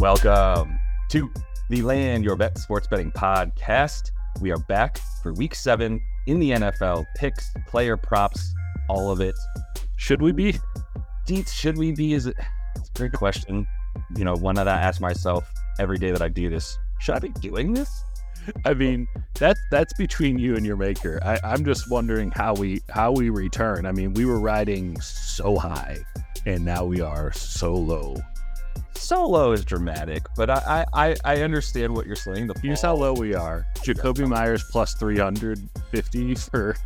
Welcome to the Land Your Bet Sports Betting Podcast. We are back for week seven in the NFL. Picks, player props, all of it. Should we be? Deets, should we be? Is it? It's a great question. You know, one that I ask myself every day that I do this. Should I be doing this? I mean, that's that's between you and your maker. I, I'm just wondering how we how we return. I mean, we were riding so high, and now we are so low. Solo is dramatic, but I I, I understand what you're saying. The Here's how low we are: Jakobi Meyers plus 350 for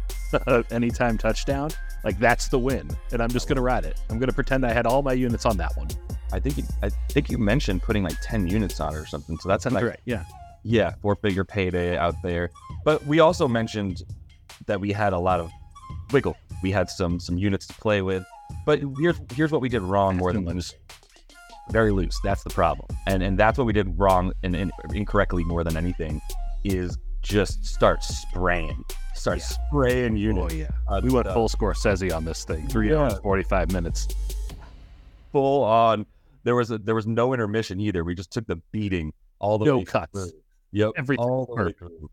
uh, anytime touchdown. Like that's the win, and I'm just gonna ride it. I'm gonna pretend I had all my units on that one. I think you, I think you mentioned putting like 10 units on it or something. So that's like right. Yeah. yeah, four figure payday out there. But we also mentioned that we had a lot of wiggle. We had some some units to play with. But here's here's what we did wrong more than loose. Very loose. That's the problem, and and that's what we did wrong and, and incorrectly more than anything is just start spraying, start Yeah. spraying units. Oh yeah. Uh, We went uh, full Scorsese on this thing. Three Yeah. hours, 45 minutes. full on. There was a there was no intermission either. We just took the beating all the No way cuts. through. Yep, Everything all the way through.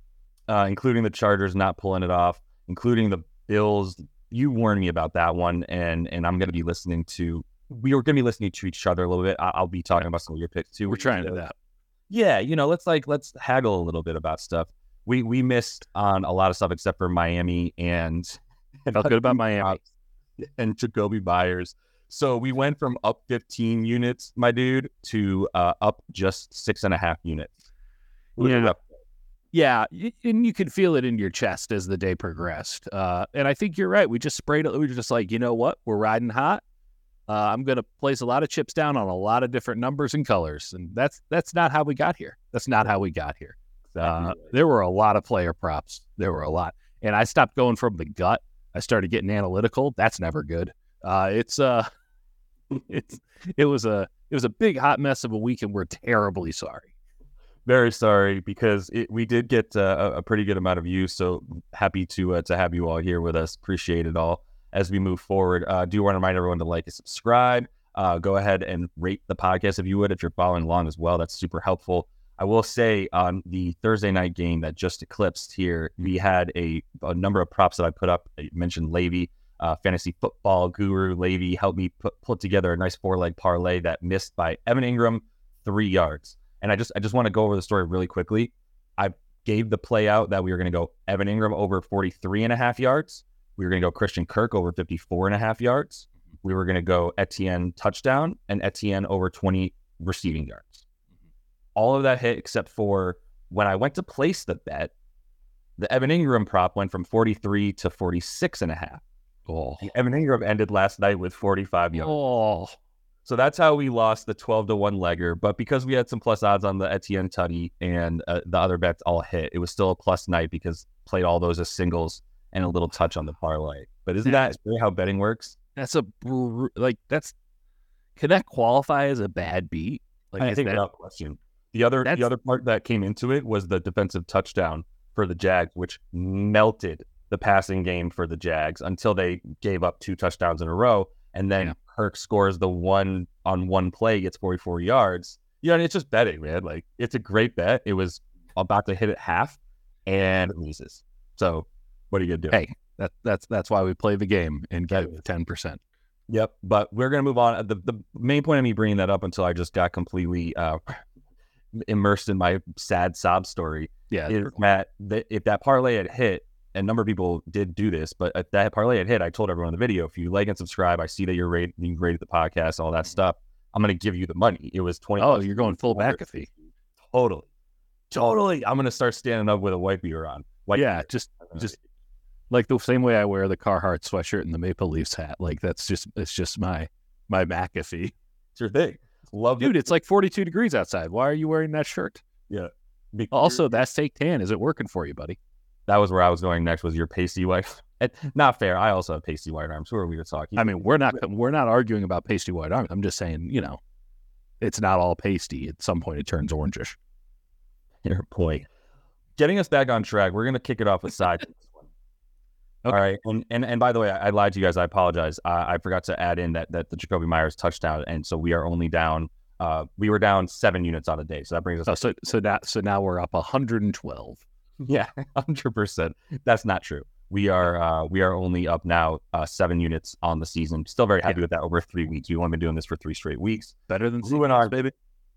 Uh, including the Chargers not pulling it off, including the Bills. You warned me about that one, and and I'm going to be listening to. We were going to be listening to each other a little bit. I, I'll be talking about some of your picks too. We're trying to do that. Yeah, you know, let's like let's haggle a little bit about stuff. We we missed on a lot of stuff except for Miami and Felt good about Miami. and Jakobi Meyers. So we went from up 15 units, my dude, to uh, up just six and a half units. Yeah. Yeah, and you could feel it in your chest as the day progressed. Uh, and I think you're right. We just sprayed it. We were just like, you know what? We're riding hot. Uh, I'm going to place a lot of chips down on a lot of different numbers and colors, and that's that's not how we got here. That's not how we got here. Uh, there were a lot of player props. There were a lot, and I stopped going from the gut. I started getting analytical. That's never good. Uh, it's uh, it's it was a it was a big hot mess of a week, and we're terribly sorry. very sorry because it, we did get uh, a, a pretty good amount of views. So happy to uh, to have you all here with us. Appreciate it all as we move forward. Uh, do want to remind everyone to like and subscribe. Uh, go ahead and rate the podcast if you would, if you're following along as well. That's super helpful. I will say on the Thursday night game that just eclipsed here, we had a, a number of props that I put up. I mentioned Levy, uh, fantasy football guru Levy helped me put, put together a nice four leg parlay that missed by Evan Engram three yards. And I just I just want to go over the story really quickly. I gave the play out that we were going to go Evan Engram over 43 and a half yards. We were going to go Christian Kirk over 54 and a half yards. We were going to go Etienne touchdown and Etienne over 20 receiving yards. All of that hit except for when I went to place the bet, the Evan Engram prop went from 43 to 46 and a half. Oh, The Evan Engram ended last night with 45 yards. oh, So that's how we lost the 12 to 1 legger. But because we had some plus odds on the Etienne Tutty and uh, the other bets all hit, it was still a plus night because played all those as singles and a little touch on the parlay. But isn't that really how betting works? that's a br- like that's. Can that qualify as a bad beat? Like, I is think that, without question. The other the other part that came into it was the defensive touchdown for the Jags, which melted the passing game for the Jags until they gave up two touchdowns in a row. And then Yeah. Kirk scores the one on one play, gets 44 yards. You know, it's just betting, man. Like it's a great bet. It was about to hit at half and it loses. So what are you gonna do? hey, that that's that's why we play the game and get ten percent. Yep. But we're going to move on. The, the main point of me bringing that up until I just got completely uh, immersed in my sad sob story Yeah, is that, that if that parlay had hit, and a number of people did do this, but if that parlay had hit, I told everyone in the video, if you like and subscribe, I see that you're rated, you rated the podcast, all that stuff. I'm going to give you the money. It was 20. Oh, you're going full McAfee. Totally. Totally. I'm going to start standing up with a white beater on. White Yeah, just just like the same way I wear the Carhartt sweatshirt and the Maple Leafs hat. Like that's just it's just my my McAfee. it's your thing. Love Dude, it's like 42 degrees outside. Why are you wearing that shirt? it. Also, that's take tan. Is it working for you, buddy? that was where I was going next. Was your pasty white? It- not fair. I also have pasty white arms. Who are we to talk? I mean, we're not we're not arguing about pasty white arms. I'm just saying, you know, it's not all pasty. At some point, it turns orangish. Your point. Getting us back on track, we're gonna kick it off with side. All Okay. right, and, and and by the way, I, I lied to you guys. I apologize. Uh, I forgot to add in that that the Jakobi Meyers touchdown, and so we are only down Uh, we were down seven units on a day, so that brings us. So so so now so now we're up 112. Yeah, hundred percent. That's not true. We are uh, we are only up now uh, seven units on the season. Still very happy yeah. with that over three weeks. We've only been doing this for three straight weeks. Better than moving on, baby.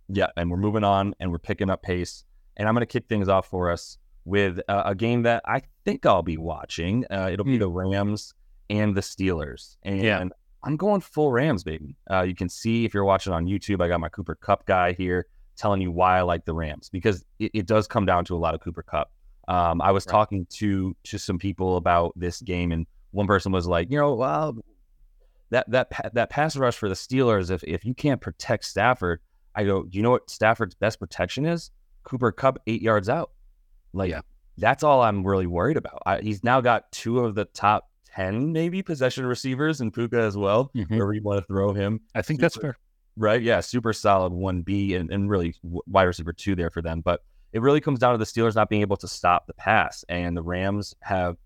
Yeah, and we're moving on, and we're picking up pace. And I'm going to kick things off for us with uh, a game that I think I'll be watching. Uh, it'll be mm. the Rams and the Steelers. And yeah. I'm going full Rams, baby. Uh, you can see if you're watching on YouTube, I got my Cooper Kupp guy here telling you why I like the Rams because it, it does come down to a lot of Cooper Kupp. Um, I was right. talking to to some people about this game, and one person was like, you know, well, that that that pass rush for the Steelers, if if you can't protect Stafford, I go, do you know what Stafford's best protection is? Cooper Kupp eight yards out. Like yeah. That's all I'm really worried about. I, he's now got two of the top 10 maybe possession receivers and Puka as well, mm-hmm. wherever you want to throw him. I think super, that's fair. Right. Yeah. Super solid 1B and, and really wide receiver two there for them. But it really comes down to the Steelers not being able to stop the pass. And the Rams have,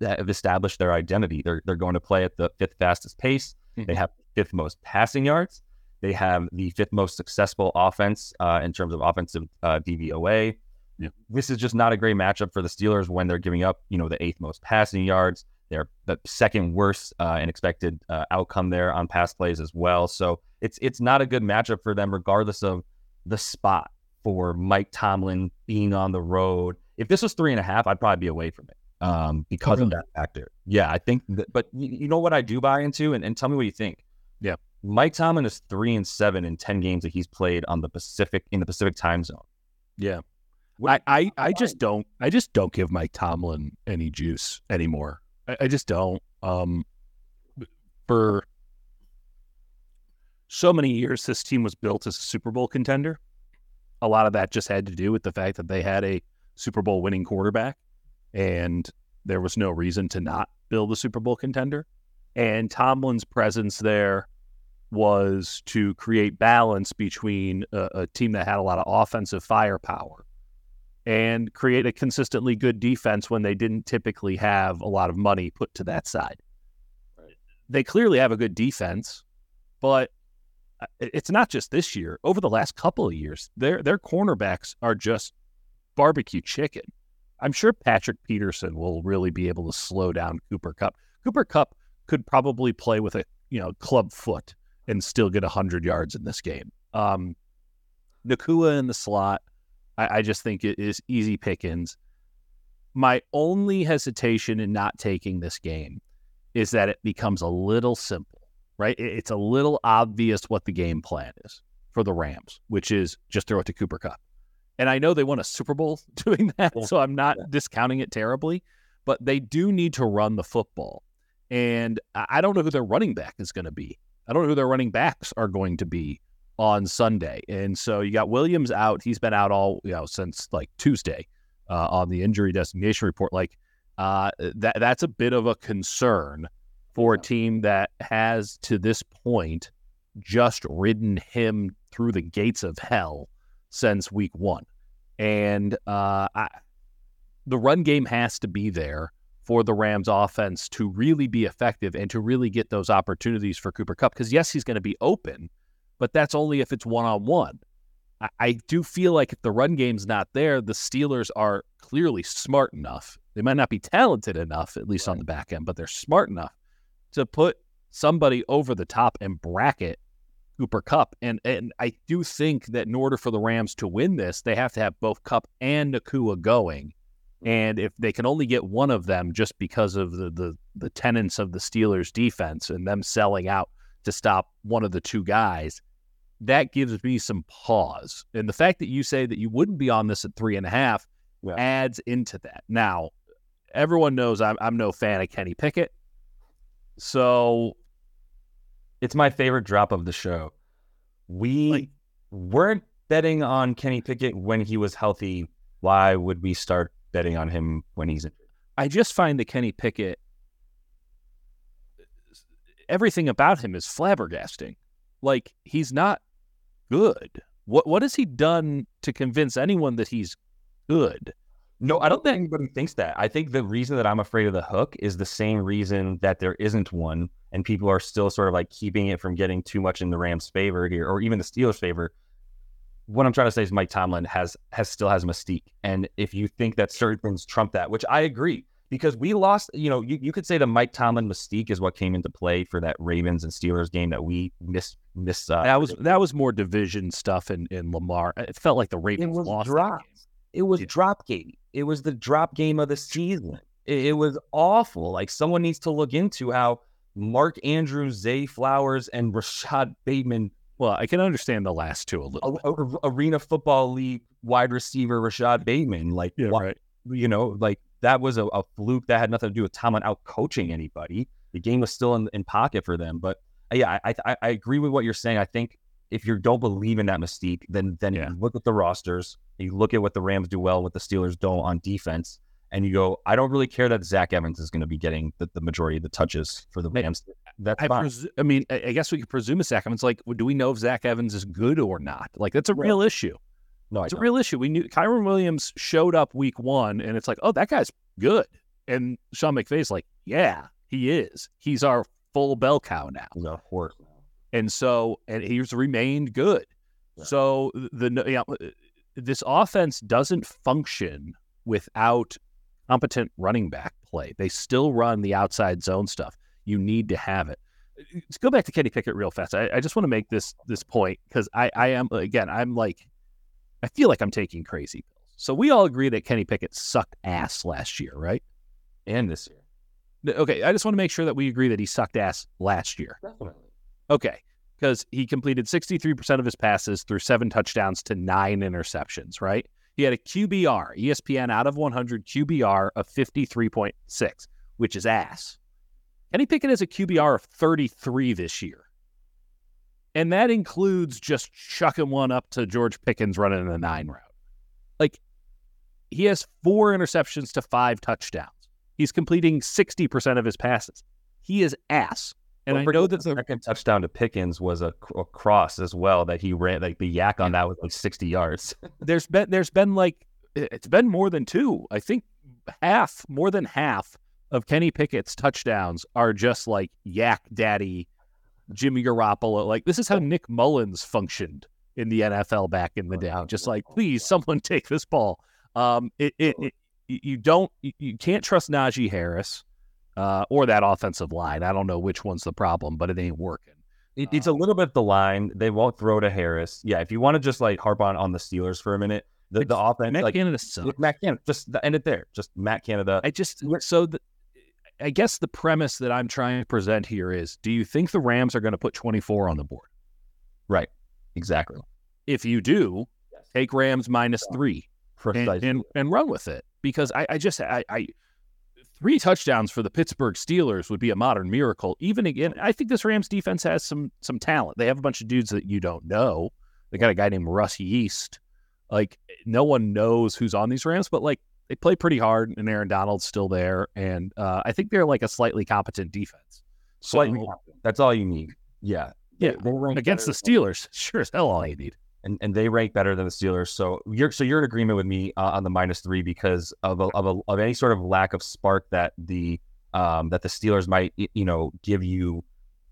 have established their identity. They're, they're going to play at the fifth fastest pace. Mm-hmm. They have fifth most passing yards. They have the fifth most successful offense uh, in terms of offensive uh, DVOA. Yeah. This is just not a great matchup for the Steelers when they're giving up, you know, the eighth most passing yards. They're the second worst uh, and expected uh, outcome there on pass plays as well. So it's it's not a good matchup for them, regardless of the spot for Mike Tomlin being on the road. If this was three and a half, I'd probably be away from it um, because oh, really? of that factor. Yeah, I think. That, but you, you, know what I do buy into, and, and tell me what you think. Yeah, Mike Tomlin is three and seven in ten games that he's played on the Pacific in the Pacific time zone. Yeah, I, I, I just don't I just don't give Mike Tomlin any juice anymore. I, I just don't. Um, for so many years, this team was built as a Super Bowl contender. A lot of that just had to do with the fact that they had a Super Bowl winning quarterback, and there was no reason to not build a Super Bowl contender. And Tomlin's presence there was to create balance between a, a team that had a lot of offensive firepower and create a consistently good defense when they didn't typically have a lot of money put to that side. Right. They clearly have a good defense, but uh, it's not just this year. Over the last couple of years, their their cornerbacks are just barbecue chicken. I'm sure Patrick Peterson will really be able to slow down Cooper Kupp. Cooper Kupp could probably play with a you know club foot and still get 100 yards in this game. Um, Nacua in the slot I, I just think it is easy pickings. My only hesitation in not taking this game is that it becomes a little simple, right? It's a little obvious what the game plan is for the Rams, which is just throw it to Cooper Kupp. And I know they won a Super Bowl doing that, so I'm not yeah. discounting it terribly, but they do need to run the football. And I don't know who their running back is going to be. I don't know who their running backs are going to be on Sunday. And so you got Williams out. He's been out all, you know, since like Tuesday uh, on the injury designation report. Like uh, that, that's a bit of a concern for a team that has to this point just ridden him through the gates of hell since week one. And uh, I, the run game has to be there for the Rams offense to really be effective and to really get those opportunities for Cooper Kupp. Because, yes, he's going to be open, but that's only if it's one on one. I do feel like if the run game's not there, the Steelers are clearly smart enough. They might not be talented enough, at least right. on the back end, but they're smart enough to put somebody over the top and bracket Cooper Kupp. And and I do think that in order for the Rams to win this, they have to have both Kupp and Nacua going. And if they can only get one of them just because of the the, the tenets of the Steelers defense and them selling out to stop one of the two guys, that gives me some pause. And the fact that you say that you wouldn't be on this at three and a half yeah. adds into that. Now, everyone knows I'm, I'm no fan of Kenny Pickett. So it's my favorite drop of the show. We like, weren't betting on Kenny Pickett when he was healthy. Why would we start betting on him when he's injured? I just find that Kenny Pickett, everything about him is flabbergasting. Like he's not good. What what has he done to convince anyone that he's good? No, I don't think anybody thinks that. I think the reason that I'm afraid of the hook is the same reason that there isn't one, and people are still sort of like keeping it from getting too much in the Rams' favor here, or even the Steelers' favor. What I'm trying to say is Mike Tomlin has has still has mystique, and if you think that certain things trump that, which I agree, because we lost, you know, you, you could say the Mike Tomlin mystique is what came into play for that Ravens and Steelers game that we missed. Miss uh, that was that was more division stuff in, in Lamar. It felt like the Ravens lost. Drop. It was yeah. drop game. It was the drop game of the season. It, it, was awful. Like someone needs to look into how Mark Andrews, Zay Flowers, and Rashod Bateman. Well, I can understand the last two a little. A, a, Arena Football League wide receiver Rashod Bateman, like yeah, right. you know, like that was a, a, fluke that had nothing to do with Tomlin out coaching anybody. The game was still in, in pocket for them. But uh, yeah, I, I, I agree with what you're saying. I think if you don't believe in that mystique, then then yeah. look at the rosters. You look at what the Rams do well, what the Steelers don't on defense, and you go, I don't really care that Zach Evans is going to be getting the, the, majority of the touches for the Rams. That's I, fine. Presu- I mean, I guess we could presume Zach Evans. Like, do we know if Zach Evans is good or not? Like, that's a real issue. No, it's a real issue. We knew Kyren Williams showed up week one, and it's like, oh, that guy's good. And Sean McVay's like, yeah, he is. He's our full bell cow now. He's a horse. And so, and he's remained good. Yeah. So the you know, uh, this offense doesn't function without competent running back play. They still run the outside zone stuff. You need to have it. Let's go back to Kenny Pickett real fast. I, I just want to make this this point because I, I am again I'm like I feel like I'm taking crazy pills. So we all agree that Kenny Pickett sucked ass last year, right? And this year. Okay, I just want to make sure that we agree that he sucked ass last year. Definitely. Okay, because he completed 63% of his passes through seven touchdowns to nine interceptions, right? He had a QBR, ESPN out of 100 QBR of 53.6, which is ass. Kenny Pickett has a QBR of 33 this year. And that includes just chucking one up to George Pickens running a nine route. Like, he has four interceptions to five touchdowns. He's completing 60% of his passes. He is ass. And well, I know that the second touchdown to Pickens was a, a, cross as well that he ran. Like the YAC on that was like sixty yards. there's been there's been like it's been more than two. I think half, more than half of Kenny Pickett's touchdowns are just like YAC daddy, Jimmy Garoppolo. Like this is how Nick Mullens functioned in the NFL back in the day. Just like please, someone take this ball. Um, it, it, it you don't you can't trust Najee Harris uh, or that offensive line. I don't know which one's the problem, but it ain't working. It, it's a um, little bit the line. They won't throw to Harris. Yeah, if you want to just like harp on on the Steelers for a minute, the, the offense, Matt like, Canada sucks. Matt Canada, just end it there. Just Matt Canada. I just so the, I guess the premise that I'm trying to present here is: Do you think the Rams are going to put 24 on the board? Right. Exactly. If you do, yes. take Rams minus three and, and, and run with it because I, I just I, I three touchdowns for the Pittsburgh Steelers would be a modern miracle. Even again, I think this Rams defense has some some talent. They have a bunch of dudes that you don't know. They got a guy named Russ Yeast. Like no one knows who's on these Rams, but like they play pretty hard, and Aaron Donald's still there, and uh, I think they're like a slightly competent defense. Slightly, so, that's all you need. Yeah, yeah. They, they Against the Steelers, sure as hell, all you need and, and they rank better than the Steelers. So you're so you're in agreement with me uh, on the minus three because of a, of a, of any sort of lack of spark that the um, that the Steelers might you know give you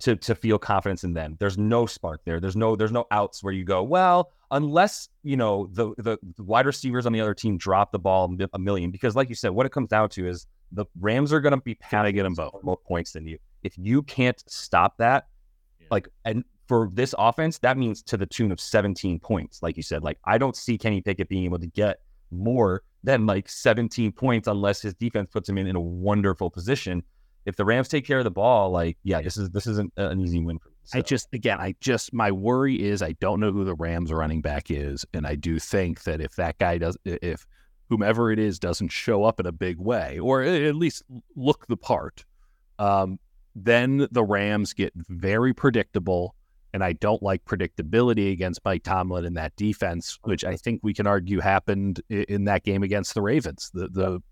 to to feel confidence in them. There's no spark there. There's no there's no outs where you go well unless you know the the wide receivers on the other team drop the ball a million because like you said, what it comes down to is the Rams are going to be panicking them both more points than you. If you can't stop that, yeah. like and for this offense, that means to the tune of 17 points. Like you said, like I don't see Kenny Pickett being able to get more than like 17 points unless his defense puts him in, in a wonderful position. If the Rams take care of the ball, like yeah, this is this isn't an easy win for me. So. I just again, I just my worry is I don't know who the Rams running back is, and I do think that if that guy does, if whomever it is doesn't show up in a big way or at least look the part, um, then the Rams get very predictable and I don't like predictability against Mike Tomlin in that defense, which I think we can argue happened in that game against the Ravens. The, the,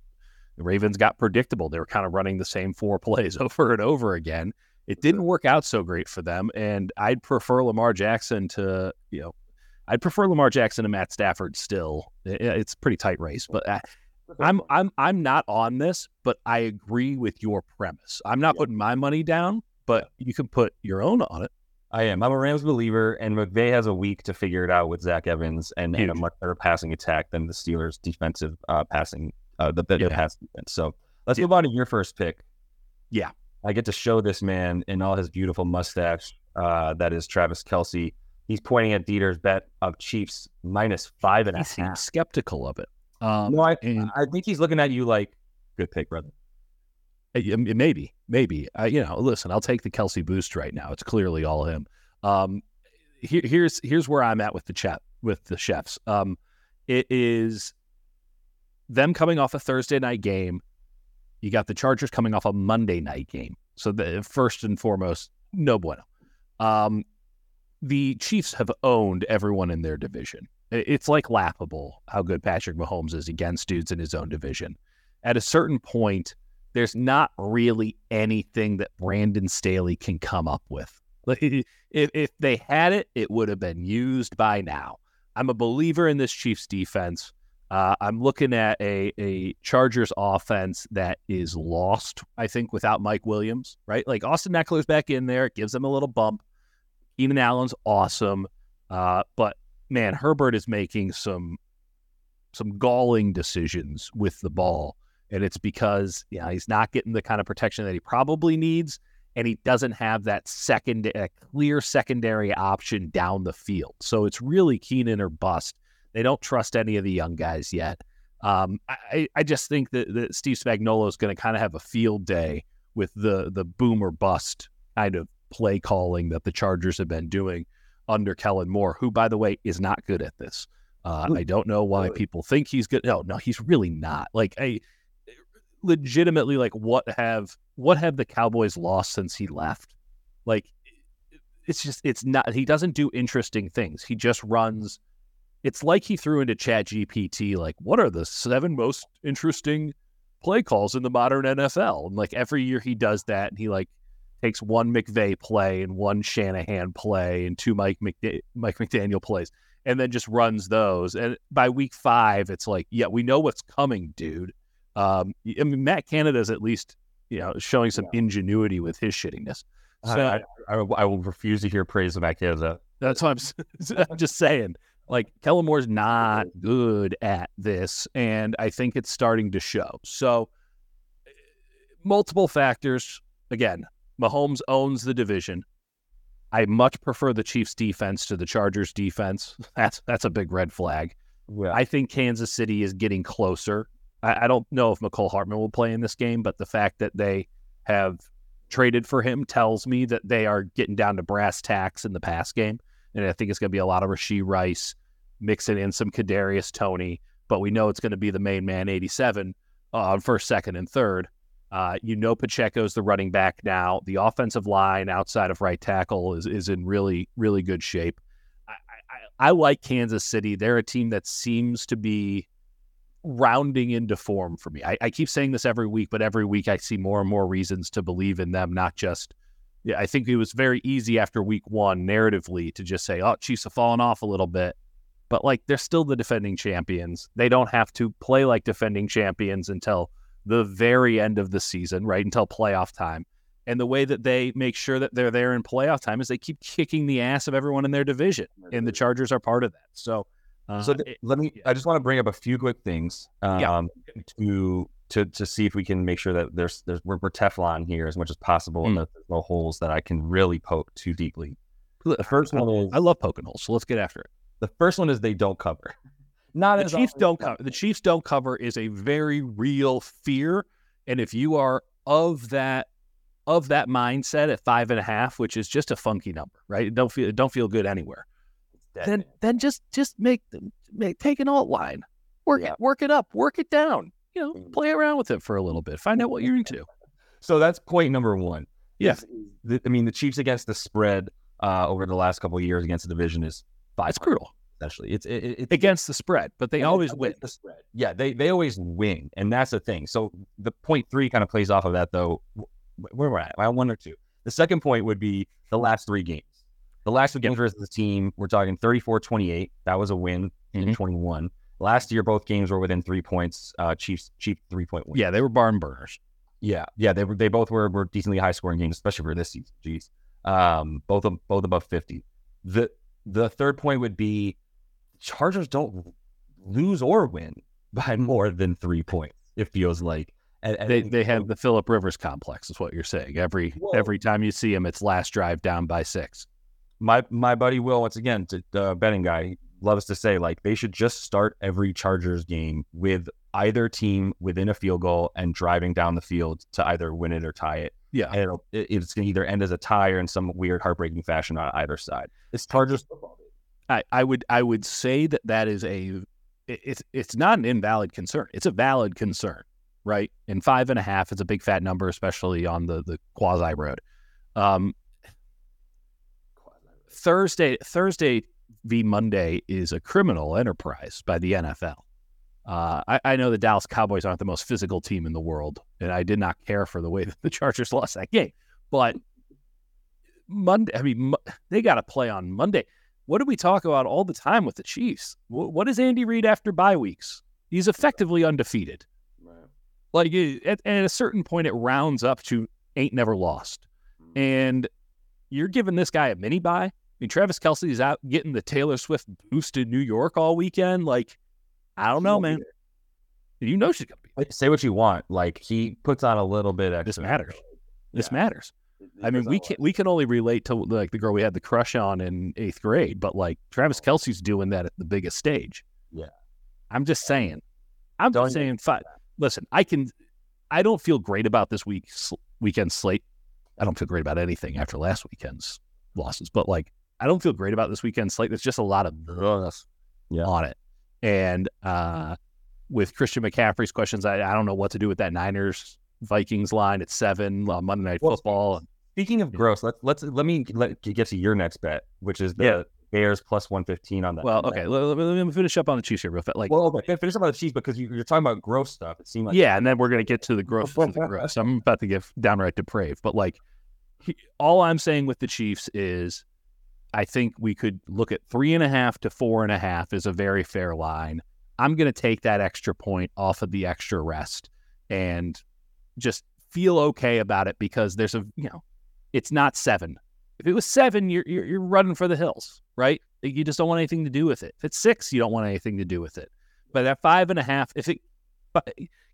the Ravens got predictable. They were kind of running the same four plays over and over again. It didn't work out so great for them, and I'd prefer Lamar Jackson to you know, I'd prefer Lamar Jackson to Matt Stafford. Still, it's pretty tight race, but. I, I'm I'm I'm not on this, but I agree with your premise. I'm not Yeah. putting my money down, but you can put your own on it. I am. I'm a Rams believer, and McVay has a week to figure it out with Zach Evans and, and a much better passing attack than the Steelers' defensive uh, passing, uh, the, the Yeah. pass defense. So let's move on to your first pick. Yeah. I get to show this man in all his beautiful mustache. Uh, that is Travis Kelce. He's pointing at Dieter's bet of Chiefs minus five and a half. skeptical of it. Um, No, I, and I think he's looking at you like, good pick, brother. Uh, maybe, maybe. I, you know, listen, I'll take the Kelce boost right now. It's clearly all him. Um, here, here's here's where I'm at with the chat with the chefs. Um, it is them coming off a Thursday night game. You got the Chargers coming off a Monday night game. So the first and foremost, no bueno. Um, the Chiefs have owned everyone in their division. It's like laughable how good Patrick Mahomes is against dudes in his own division. At a certain point, there's not really anything that Brandon Staley can come up with. If, if they had it, it would have been used by now. I'm a believer in this Chiefs defense. Uh, I'm looking at a, a Chargers offense that is lost, I think, without Mike Williams, right? Like Austin Ekeler's back in there, it gives them a little bump. Keenan Allen's awesome. Uh, but man, Herbert is making some some galling decisions with the ball. And it's because you know, he's not getting the kind of protection that he probably needs, and he doesn't have that second clear secondary option down the field. So it's really Keenan or bust. They don't trust any of the young guys yet. Um, I, I just think that, that Steve Spagnuolo is going to kind of have a field day with the the boom or bust kind of play calling that the Chargers have been doing under Kellen Moore, who, by the way, is not good at this. Uh, I don't know why people think he's good. No, no, he's really not. Like, I legitimately, like, what have what have the Cowboys lost since he left? Like, it's just it's not. He doesn't do interesting things. He just runs. It's like he threw into Chat GPT, like, what are the seven most interesting play calls in the modern NFL? And like every year he does that, and he like takes one McVay play and one Shanahan play and two Mike McDa- Mike McDaniel plays, and then just runs those. And by week five, it's like, yeah, we know what's coming, dude. Um, I mean, Matt Canada's at least you know showing some ingenuity with his shittiness. So I, I, I, will- refuse to hear praise of Matt Canada. that's what I'm, I'm just saying. Like Kellen Moore's not good at this, and I think it's starting to show. So, multiple factors. Again, Mahomes owns the division. I much prefer the Chiefs' defense to the Chargers' defense. That's that's a big red flag. Yeah. I think Kansas City is getting closer. I, I don't know if Mecole Hardman will play in this game, but the fact that they have traded for him tells me that they are getting down to brass tacks in the pass game. And I think it's going to be a lot of Rashee Rice mixing in some Kadarius Toney, but we know it's going to be the main man 87 uh, on first, second, and third. Uh, you know Pacheco's the running back now. The offensive line outside of right tackle is is in really really good shape. I, I, I like Kansas City. They're a team that seems to be rounding into form for me. I, I keep saying this every week, but every week I see more and more reasons to believe in them. Not just, yeah, I think it was very easy after week one narratively to just say, "Oh, Chiefs have fallen off a little bit," but like they're still the defending champions. They don't have to play like defending champions until the very end of the season, right? Until playoff time. And the way that they make sure that they're there in playoff time is they keep kicking the ass of everyone in their division, and the Chargers are part of that. So, uh, So th- it- let me. yeah. I just want to bring up a few quick things um, Yeah. to to to see if we can make sure that there's there's we're, we're Teflon here as much as possible, and Mm. that there's no holes that I can really poke too deeply. The first one is I love poking holes, so let's get after it. the first one is they don't cover. Not The as Chiefs don't cover. The Chiefs don't cover is a very real fear, and if you are of that of that mindset at five and a half, which is just a funky number, right? It don't feel don't feel good anywhere. Then man. then just just make make take an alt line, work Yeah. it work it up, work it down. You know, Mm. play around with it for a little bit. Find out what you're into. So that's point number one. Yeah. Is- is- I mean, the Chiefs against the spread uh, over the last couple of years against the division is five. It's brutal Essentially, it's it, against the spread, but they always win. the spread. Yeah, they they always win, and that's the thing. So the point three kind of plays off of that, though. Where we're at, I one or two. The second point would be the last three games. The last three games versus the team, we're talking 34-28. That was a win in Mhm. 21. Last year, both games were within three points. Uh, Chiefs, Chiefs three point win. Yeah, they were barn burners. Yeah, yeah, they were. They both were were decently high scoring games, especially for this season. Jeez, um, both of both above fifty. The the third point would be Chargers don't lose or win by more than three points. It feels like and, and they they have the Philip Rivers complex. Is what you're saying. Every Whoa. every time you see him, it's last drive down by six. My my buddy Will once again, the betting guy, loves to say like they should just start every Chargers game with either team within a field goal and driving down the field to either win it or tie it. Yeah, and it'll, it's going to either end as a tie or in some weird heartbreaking fashion on either side. It's Chargers football. I, I would I would say that that is a it's it's not an invalid concern. It's a valid concern, right? And five and a half is a big fat number, especially on the the quasi road. Um, Thursday Thursday v Monday is a criminal enterprise by the NFL. Uh, I, I, know the Dallas Cowboys aren't the most physical team in the world, and I did not care for the way that the Chargers lost that game. But Monday, I mean, they got to play on Monday. What do we talk about all the time with the Chiefs? What is Andy Reid after bye weeks? He's effectively undefeated. Right. Like at, at a certain point, it rounds up to ain't never lost, mm-hmm. and you're giving this guy a mini bye I mean, Travis Kelce is out getting the Taylor Swift boost in New York all weekend. Like, I don't know, man. You know she's gonna be. Say what you want. Like he puts on a little bit. Extra. This matters. This yeah. matters. I mean, we can we can only relate to like the girl we had the crush on in eighth grade, but like Travis Kelce's doing that at the biggest stage. Yeah, I'm just saying. I'm don't just saying. Fi- listen, I can. I don't feel great about this week weekend slate. I don't feel great about anything after last weekend's losses, but like I don't feel great about this weekend slate. There's just a lot of yeah. on it. And uh, with Christian McCaffrey's questions, I, I don't know what to do with that Niners Vikings line at seven on Monday Night well, Football. Speaking of gross, let's let's let me let get to your next bet, which is the yeah. Bears plus one fifteen on that. Well, okay, let, let, me finish up on the Chiefs here real fast. Like, well, okay, finish up on the Chiefs because you, are talking about gross stuff. It seemed like yeah, and then we're gonna get to the gross. to the gross. I'm about to get downright depraved, but like, he, all I'm saying with the Chiefs is I think we could look at three and a half to four and a half is a very fair line. I'm going to take that extra point off of the extra rest and just feel okay about it because there's a, you know, it's not seven. If it was seven, you're, you're, you're running for the hills, right? You just don't want anything to do with it. If it's six, you don't want anything to do with it. But at five and a half, if it,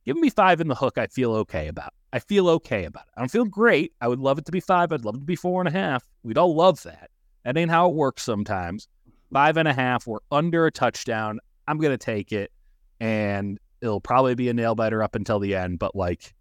give me five in the hook, I feel okay about. I feel okay about it. I don't feel great. I would love it to be five. I'd love it to be four and a half. We'd all love that. That ain't how it works sometimes. Five and a half, we're under a touchdown. I'm going to take it. And it'll probably be a nail biter up until the end. But like,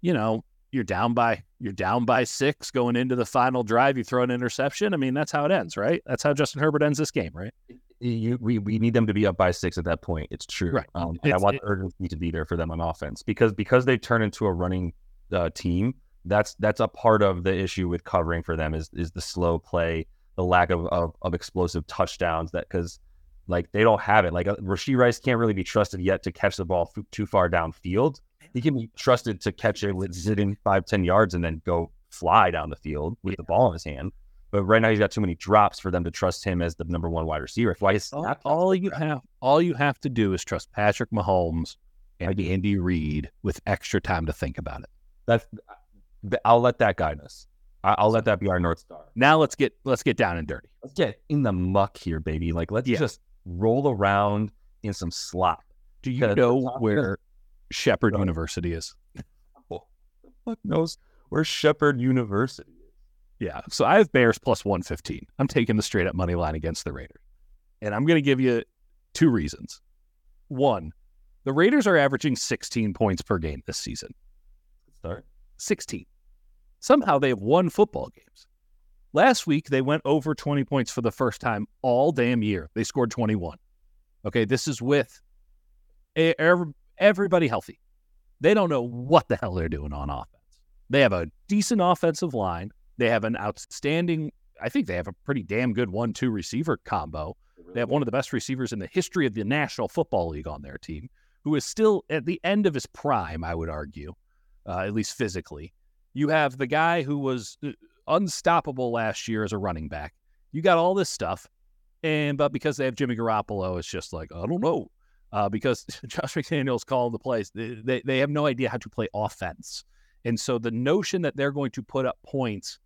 you know, you're down by you're down by six going into the final drive. You throw an interception. I mean, that's how it ends, right? That's how Justin Herbert ends this game, right? You, we we need them to be up by six at that point. It's true. Right. Um, I want it, urgency to be there for them on offense because because they turn into a running uh, team. That's that's a part of the issue with covering for them is is the slow play the lack of, of, of explosive touchdowns that because like they don't have it. Like uh, Rashee Rice can't really be trusted yet to catch the ball f- too far downfield. He can be trusted to catch it with sitting five, 10 yards and then go fly down the field with yeah. the ball in his hand. But right now he's got too many drops for them to trust him as the number one wide receiver. Why is all, all you have all you have to do is trust Patrick Mahomes and Andy Reid with extra time to think about it. That's I'll let that guide us. I'll let that be our north star. Now let's get let's get down and dirty. Let's get in the muck here, baby. Like let's yeah. just roll around in some slop. Do you know where Shepherd University is? Oh, fuck knows where Shepherd University is. Yeah. So I have Bears plus one fifteen. I'm taking the straight up money line against the Raiders, and I'm going to give you two reasons. One, the Raiders are averaging 16 points per game this season. Start 16 somehow they have won football games. Last week, they went over 20 points for the first time all damn year. They scored 21. Okay, this is with everybody healthy. They don't know what the hell they're doing on offense. They have a decent offensive line. They have an outstanding, I think they have a pretty damn good one two receiver combo. They have one of the best receivers in the history of the National Football League on their team, who is still at the end of his prime, I would argue, uh, at least physically. You have the guy who was uh, unstoppable last year as a running back. You got all this stuff. And but because they have Jimmy Garoppolo, it's just like, I don't know. uh, because Josh McDaniels called the plays. They, they, they have no idea how to play offense. And so the notion that they're going to put up points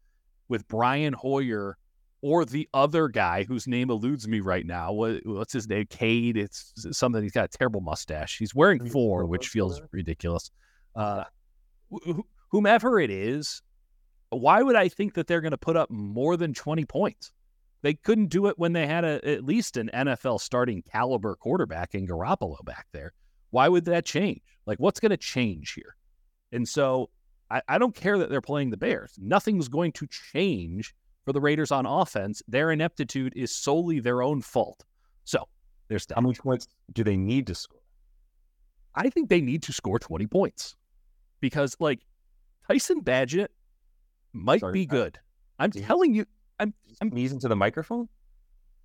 with Brian Hoyer or the other guy whose name eludes me right now, what, what's his name? Cade. It's something. He's got a terrible mustache. He's wearing four, which feels ridiculous. Uh, whomever it is, why would I think that they're going to put up more than 20 points? They couldn't do it when they had a, at least an NFL starting caliber quarterback in Garoppolo back there. Why would that change? Like, what's going to change here? And so I, I don't care that they're playing the Bears. Nothing's going to change for the Raiders on offense. Their ineptitude is solely their own fault. So there's that. How many points do they need to score? I think they need to score 20 points because, like, Tyson Bagent might Sorry, be uh, good. I'm telling you, I'm Sneeze to the microphone.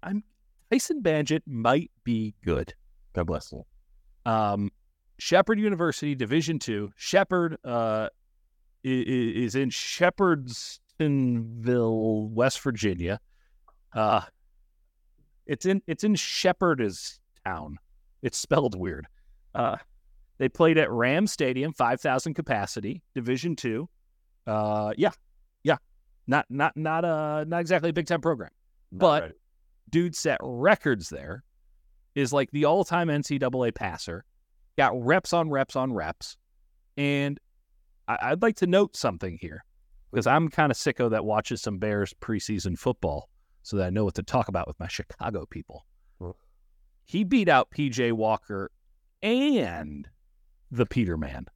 I'm Tyson Bagent might be good. God bless you. Um, Shepherd University, Division Two. Shepherd uh, is in Shepherdsonville, West Virginia. Uh, it's in it's in Shepherd's town. It's spelled weird. Uh, they played at Ram Stadium, five thousand capacity, Division Two. Uh, yeah, yeah, not not not uh not exactly a Big Ten program Not But- dude set records there, is like the all time NCAA passer, got reps on reps on reps. And I- I'd like to note something here because I'm kind of sicko that watches some Bears preseason football so that I know what to talk about with my Chicago people. Well. He beat out PJ Walker and the Peterman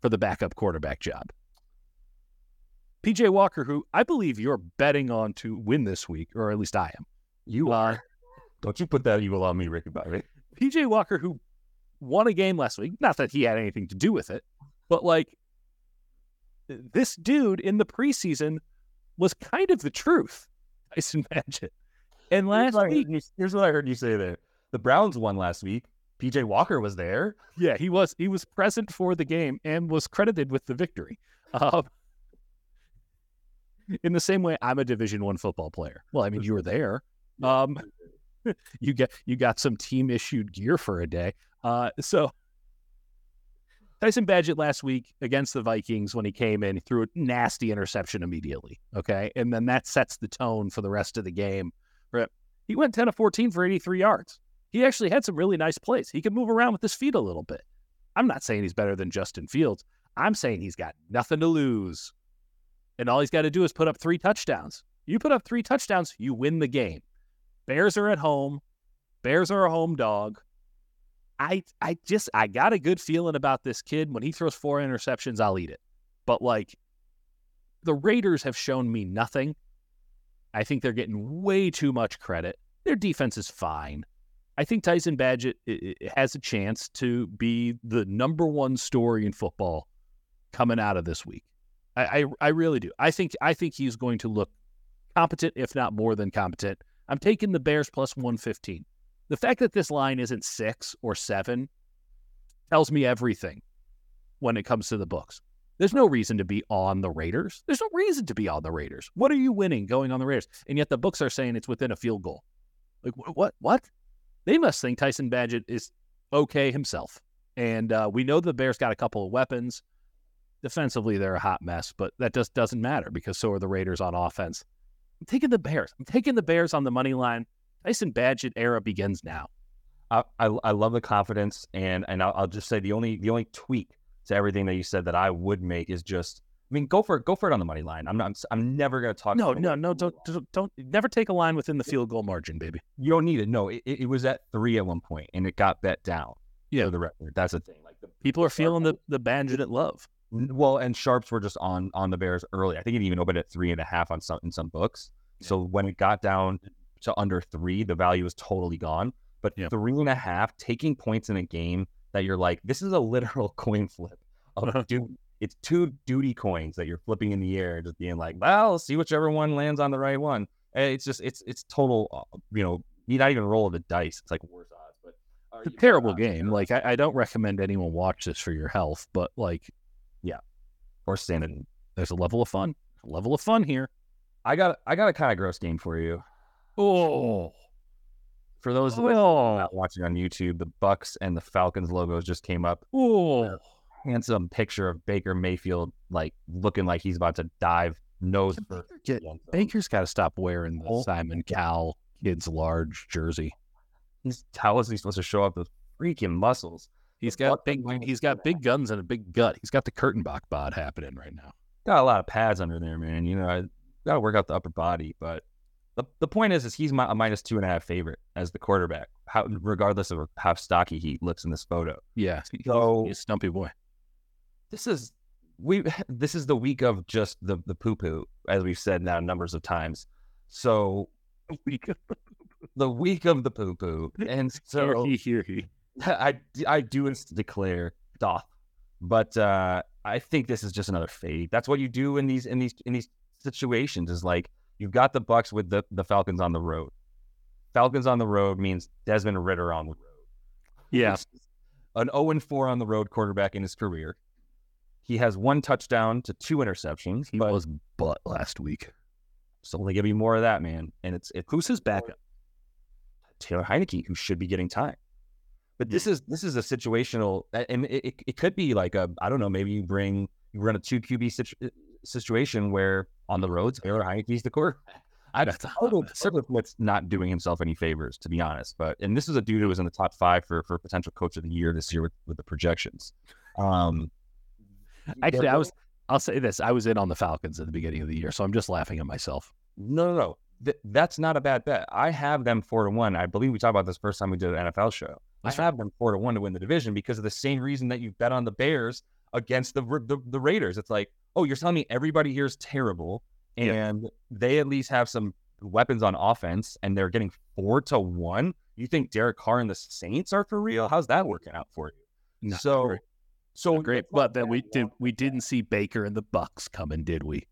for the backup quarterback job. PJ Walker, who I believe you're betting on to win this week, or at least I am. you Uh, are. Don't you put that evil on me, Ricky Bobby. PJ Walker, who won a game last week, not that he had anything to do with it, but like this dude in the preseason was kind of the truth. Tyson Bagent. And last here's week, heard here's what I heard you say there. The Browns won last week. PJ Walker was there. yeah, he was he was present for the game and was credited with the victory. Um, in the same way, I'm a Division One football player. Well, I mean, you were there. Um, you get you got some team issued gear for a day. Uh, so Tyson Bagent last week against the Vikings when he came in, he threw a nasty interception immediately. Okay, and then that sets the tone for the rest of the game. Right? He went ten of fourteen for eighty three yards. He actually had some really nice plays. He could move around with his feet a little bit. I'm not saying he's better than Justin Fields. I'm saying he's got nothing to lose. And all he's got to do is put up three touchdowns. You put up three touchdowns, you win the game. Bears are at home. Bears are a home dog. I I just I got a good feeling about this kid. When he throws four interceptions, I'll eat it. But like the Raiders have shown me nothing. I think they're getting way too much credit. Their defense is fine. I think Tyson Bagent has a chance to be the number one story in football coming out of this week. I, I, I really do. I think I think he's going to look competent, if not more than competent. I'm taking the Bears plus 115. The fact that this line isn't six or seven tells me everything when it comes to the books. There's no reason to be on the Raiders. There's no reason to be on the Raiders. What are you winning going on the Raiders? And yet the books are saying it's within a field goal. Like what? What? They must think Tyson Bagent is okay himself. And uh, we know the Bears got a couple of weapons. Defensively, they're a hot mess, but that just doesn't matter because so are the Raiders on offense. I'm taking the Bears. I'm taking the Bears on the money line. Tyson Bagent era begins now. I, I, I love the confidence, and and I'll, I'll just say the only the only tweak to everything that you said that I would make is just, I mean, go for it, go for it on the money line. I'm not, I'm, never gonna talk. No, no, no, don't, don't, don't never take a line within the field goal margin, baby. You don't need it. No, it, it was at three at one point, and it got bet down. Yeah. for the record. That's the thing. Like the People are feeling the the Bagent love. Well, and sharps were just on on the Bears early. I think it even opened at three and a half on some in some books. So when it got down to under three, the value was totally gone. But Yeah. three and a half, taking points in a game that you're like, this is a literal coin flip of dude. It's two duty coins that you're flipping in the air, just being like, well, see whichever one lands on the right one. And It's just it's it's total, uh, you know, you're not even roll the dice. It's like worse odds, but uh, It's a terrible game. Like I, I don't recommend anyone watch this for your health, but like yeah, or sanity. there's a level of fun. A level of fun here. I got I got a kind of gross game for you. Oh, For those Oh. not watching on YouTube, the Bucs and the Falcons logos just came up. Oh, Handsome picture of Baker Mayfield, like looking like he's about to dive nose first. Get- into the end zone. Baker's got to stop wearing the Oh. Simon Cowell kids large jersey. He's, how is he supposed to show off those freaking muscles? He's got big. are minus He's two and got big guns and a big gut. He's got the Kurtenbach bod happening right now. Got a lot of pads under there, man. You know, I got to work out the upper body, but the, the point is, is he's my, a minus two and a half favorite as the quarterback, how, regardless of how stocky he looks in this photo. Yeah, he- So- he's a stumpy boy. This is we this is the week of just the the poo poo as we've said now numbers of times. So the week of the poo poo and so he, here he. i i do declare doth. But uh i think this is just another fade. That's what you do in these in these in these situations is like you've got the Bucs with the the falcons on the road. Falcons on the road means Desmond Ridder on the road. Yeah, an 0 and 4 on the road quarterback in his career. He has one touchdown to two interceptions, he but was butt last week. so only give me more of that, man. And it's it, Who's his backup? Taylor Heinicke, who should be getting time. But this is this is a situational, and it, it, it could be like a I don't know, maybe you bring you run a two QB situ, situation where on the roads Taylor Heinicke's the quarterback. I That's a I would hot certainly what's not doing himself any favors, to be honest. But and this is a dude who was in the top five for for potential coach of the year this year with, with the projections. Um, Actually, I was. I'll say this: I was in on the Falcons at the beginning of the year, so I'm just laughing at myself. No, no, no. Th- that's not a bad bet. I have them four to one. I believe we talked about this first time we did an NFL show. That's I have them four to one to win the division because of the same reason that you bet on the Bears against the the, the Raiders. It's like, oh, you're telling me everybody here is terrible, Yeah. and they at least have some weapons on offense, and they're getting four to one. You think Derek Carr and the Saints are for real? How's that working out for you? Not so. So great, but then we did. We didn't see Baker and the Bucs coming, did we?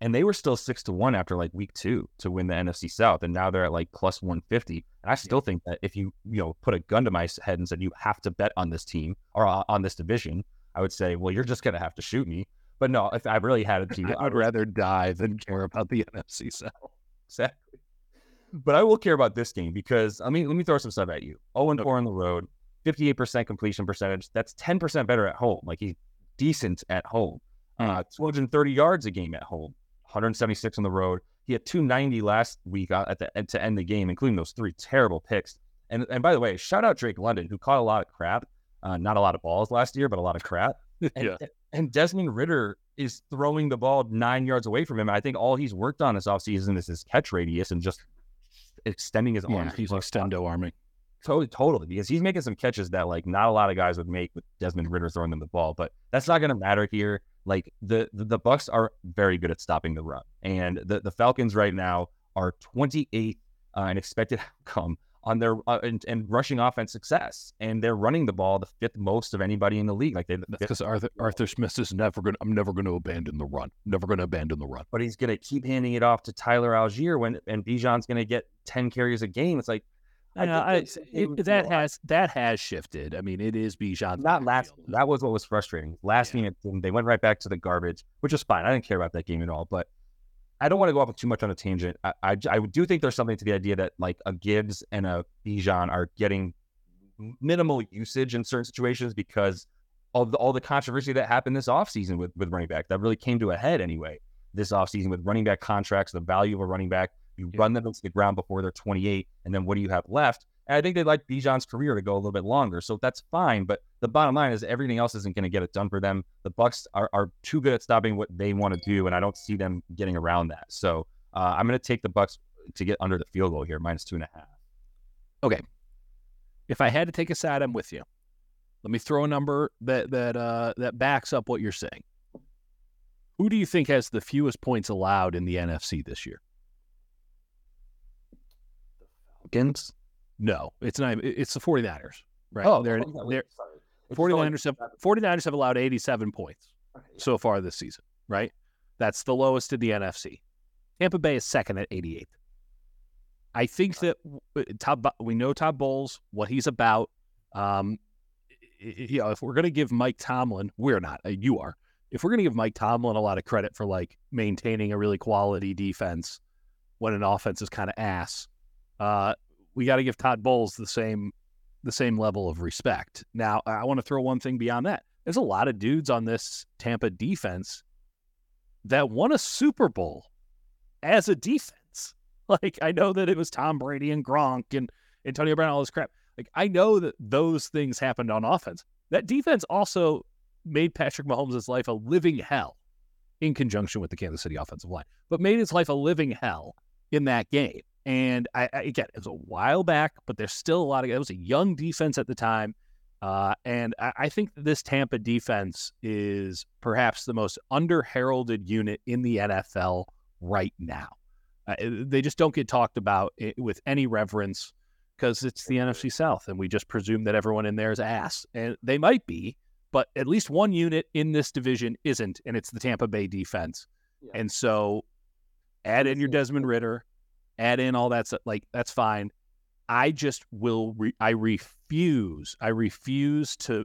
and they were still six to one after like week two to win the NFC South, and now they're at like plus one fifty. And I still think that if you you know put a gun to my head and said you have to bet on this team or uh, on this division, I would say, well, you're just gonna have to shoot me. But no, if I really had a team, I would rather die than care about the NFC South. exactly. But I will care about this game because I mean, let me throw some stuff at you. Zero and Okay. four on the road, fifty-eight percent completion percentage. That's ten percent better at home. Like he's decent at home. Uh, 230 yards a game at home, 176 on the road. He had 290 last week uh, at the to end the game, including those three terrible picks. And and by the way, shout out Drake London, who caught a lot of crap, uh, not a lot of balls last year, but a lot of crap. And, yeah, and Desmond Ridder is throwing the ball nine yards away from him. I think all he's worked on this offseason is his catch radius and just extending his yeah. arms. He's extendo arming. Totally, totally, because he's making some catches that like not a lot of guys would make with Desmond Ridder throwing them the ball. But that's not going to matter here. Like the, the the Bucs are very good at stopping the run, and the the Falcons right now are 28th uh, in expected outcome on their uh, and, and rushing offense success, and they're running the ball the fifth most of anybody in the league. Like they, the That's fifth because Arthur Arthur Smith is never going. to I'm never going to abandon the run. Never going to abandon the run. but he's going to keep handing it off to Tyler Allgeier when and Bijan's going to get 10 carries a game. It's like I know, I, that's- it, that has that has shifted. I mean, it is Bijan. not last. That was what was frustrating. Last game, they went right back to the garbage, which is fine. I didn't care about that game at all. But I don't want to go off too much on a tangent. I, I, I do think there's something to the idea that like a Gibbs and a Bijan are getting minimal usage in certain situations because of the, all the controversy that happened this offseason with with running back. That really came to a head anyway this offseason with running back contracts, the value of a running back. You Yeah. run them into the ground before they're 28, and then what do you have left? And I think they'd like Bijan's career to go a little bit longer, so that's fine. But the bottom line is everything else isn't going to get it done for them. The Bucs are, are too good at stopping what they want to do, and I don't see them getting around that. So uh, I'm going to take the Bucs to get under the field goal here, minus two and a half. Okay, If I had to take a side, I'm with you. Let me throw a number that that uh, that backs up what you're saying. Who do you think has the fewest points allowed in the NFC this year? Falcons. No, it's not. It's the 49ers, right? Oh, they're, oh, they're sorry. It's 49ers have 49ers have allowed 87 points Okay, yeah. so far this season, right? That's the lowest in the NFC. Tampa Bay is second at 88. I think that w- Todd, we know Todd Bowles, what he's about. Um, you know, if we're going to give Mike Tomlin, we're not, uh, you are. If we're going to give Mike Tomlin a lot of credit for like maintaining a really quality defense when an offense is kind of ass, uh, we got to give Todd Bowles the same the same level of respect. Now, I want to throw one thing beyond that. There's a lot of dudes on this Tampa defense that won a Super Bowl as a defense. Like I know that it was Tom Brady and Gronk and Antonio Brown, all this crap. Like I know that those things happened on offense. That defense also made Patrick Mahomes' life a living hell in conjunction with the Kansas City offensive line, but made his life a living hell in that game. And I, I again, it was a while back, but there's still a lot of it was a young defense at the time. Uh, and I, I think this Tampa defense is perhaps the most under heralded unit in the NFL right now. Uh, they just don't get talked about with any reverence because it's the NFC South, and we just presume that everyone in there is ass, and they might be, but at least one unit in this division isn't, and it's the Tampa Bay defense. Yeah. And so, add in your Desmond Ridder, add in all that stuff. Like that's fine. I just will. Re- I refuse. I refuse to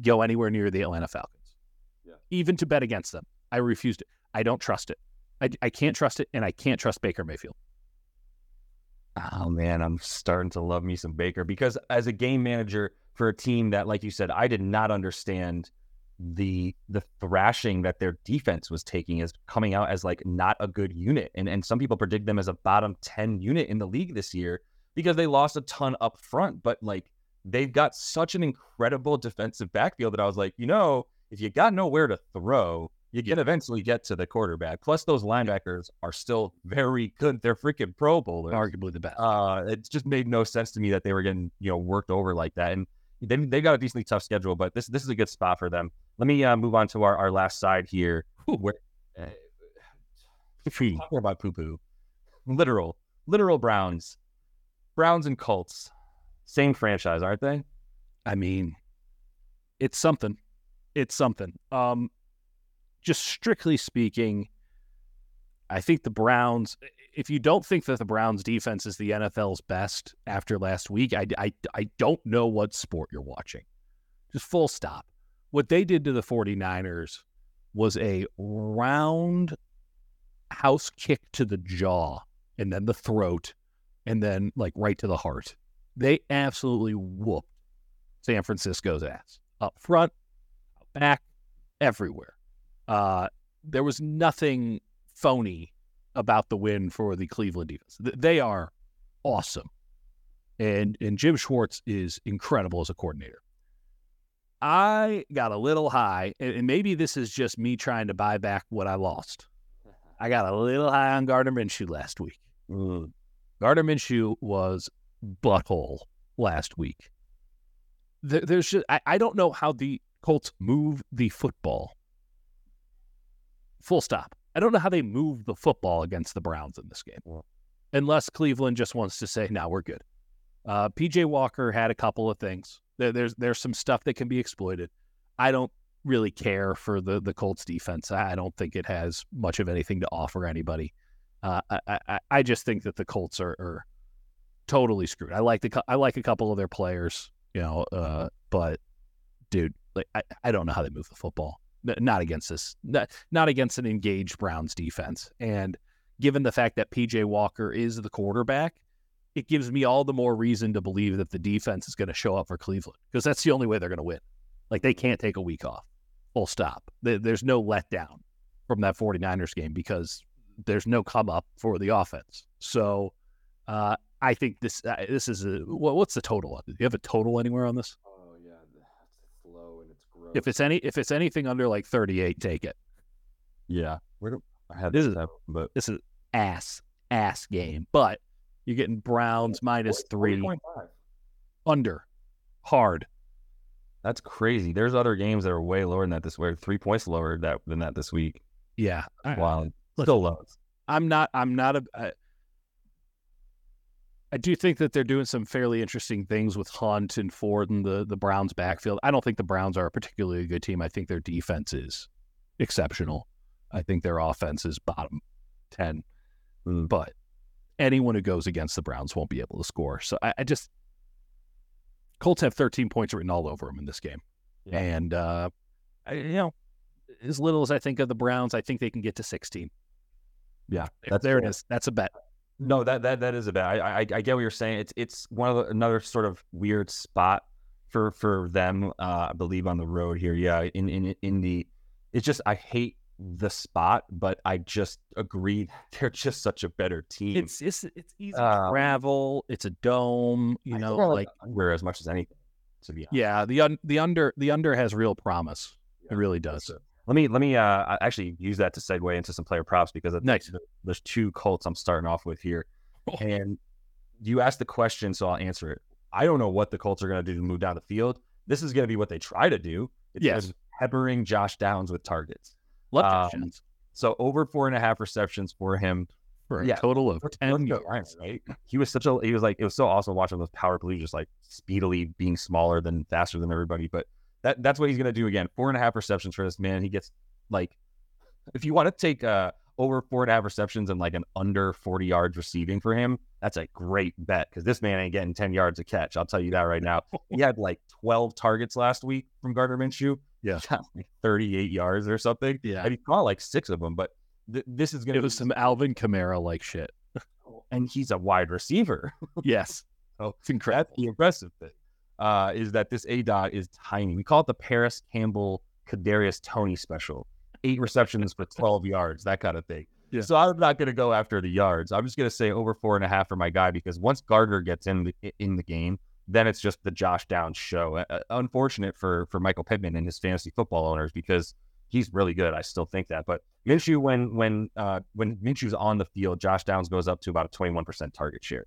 go anywhere near the Atlanta Falcons, yeah. even to bet against them. I refuse it. I don't trust it. I, I can't trust it, and I can't trust Baker Mayfield. Oh man, I'm starting to love me some Baker because as a game manager for a team that, like you said, I did not understand the the thrashing that their defense was taking is coming out as like not a good unit, and and some people predict them as a bottom ten unit in the league this year because they lost a ton up front, but like they've got such an incredible defensive backfield that I was like, you know, if you got nowhere to throw, you can eventually get to the quarterback. Plus, those linebackers are still very good. They're freaking Pro Bowlers, arguably the best. Uh, it just made no sense to me that they were getting you know worked over like that. And they they got a decently tough schedule, but this this is a good spot for them. Let me uh, move on to our, our last side here. Where uh, talking about poo poo, literal literal Browns, Browns and Colts, same franchise, aren't they? I mean, it's something. It's something. Um, just strictly speaking, I think the Browns, if you don't think that the Browns defense is the NFL's best after last week, I, I, I don't know what sport you're watching. Just full stop. What they did to the 49ers was a round house kick to the jaw and then the throat and then like right to the heart. They absolutely whooped San Francisco's ass up front, back, everywhere. Uh, there was nothing phony about the win for the Cleveland defense. They are awesome. And and Jim Schwartz is incredible as a coordinator. I got a little high, and maybe this is just me trying to buy back what I lost. I got a little high on Gardner Minshew last week. Mm. Gardner Minshew was butthole last week. There's just I, I don't know how the Colts move the football Full stop. I don't know how they move the football against the Browns in this game, yeah. unless Cleveland just wants to say, "Now we're good." Uh, PJ Walker had a couple of things. There, there's there's some stuff that can be exploited. I don't really care for the the Colts defense. I don't think it has much of anything to offer anybody. Uh, I, I, I just think that the Colts are, are totally screwed. I like the I like a couple of their players, you know, uh, but dude, like I, I don't know how they move the football not against this, not, against an engaged Browns defense. And given the fact that PJ Walker is the quarterback, it gives me all the more reason to believe that the defense is going to show up for Cleveland because that's the only way they're going to win. Like they can't take a week off, full stop. There's no letdown from that 49ers game because there's no come up for the offense. So uh, I think this uh, this is a what's the total? Do you have a total anywhere on this? If it's any, if it's anything under like 38, take it. Yeah, where do I had this is but this is ass ass game. But you're getting Browns minus three under hard. That's crazy. There's other games that are way lower than that this week. Three points lower that than that this week. Yeah, wow, still low. I'm not. I'm not a. I, I do think that they're doing some fairly interesting things with Hunt and Ford and the the Browns backfield. I don't think the Browns are a particularly good team. I think their defense is exceptional. I think their offense is bottom ten, mm. but anyone who goes against the Browns won't be able to score. So I, I just Colts have 13 points written all over them in this game, yeah. and uh, I, you know, as little as I think of the Browns, I think they can get to 16. Yeah, that's there. It is. That's a bet. No, that that that is a bad. I, I I get what you're saying. It's it's one of the, another sort of weird spot for for them. Uh, I believe on the road here. Yeah, in in in the. It's just I hate the spot, but I just agree they're just such a better team. It's it's it's easy Um, travel. It's a dome. You I know, like under as much as anything. To be honest. yeah, the un, the under the under has real promise. It really does. So, let me let me uh actually use that to segue into some player props because Nice. there- there's two Colts I'm starting off with here, Oh. and you asked the question, so I'll answer it. I don't know what the Colts are going to do to move down the field. This is going to be what they try to do. It's Yes. peppering Josh Downs with targets. Love Um, So over four and a half receptions for him. for a yeah, total of ten yards. right? He was such a he was like it was so awesome watching those power plays just like speedily being smaller than faster than everybody. But that that's what he's gonna do again. Four and a half receptions for this man. He gets like if you want to take uh over four and a half receptions and like an under 40 yards receiving for him, that's a great bet because this man ain't getting 10 yards a catch. I'll tell you that right now. He had like 12 targets last week from Gardner Minshew. Yeah. Like 38 yards or something. Yeah. And he caught like six of them, but th- this is going to It was some Alvin Kamara like shit. and he's a wide receiver. Yes. Oh, it's incredible. That's the impressive thing. Uh, is that this A dot is tiny. We call it the Parris Campbell Kadarius Toney special. Eight receptions for 12 yards, that kind of thing. Yeah. So I'm not going to go after the yards. I'm just going to say over four and a half for my guy because once Gardner gets in the in the game, then it's just the Josh Downs show. Uh, unfortunate for for Michael Pittman and his fantasy football owners because he's really good. I still think that. But Minshew, when when uh, when Minshew's on the field, Josh Downs goes up to about a 21% target share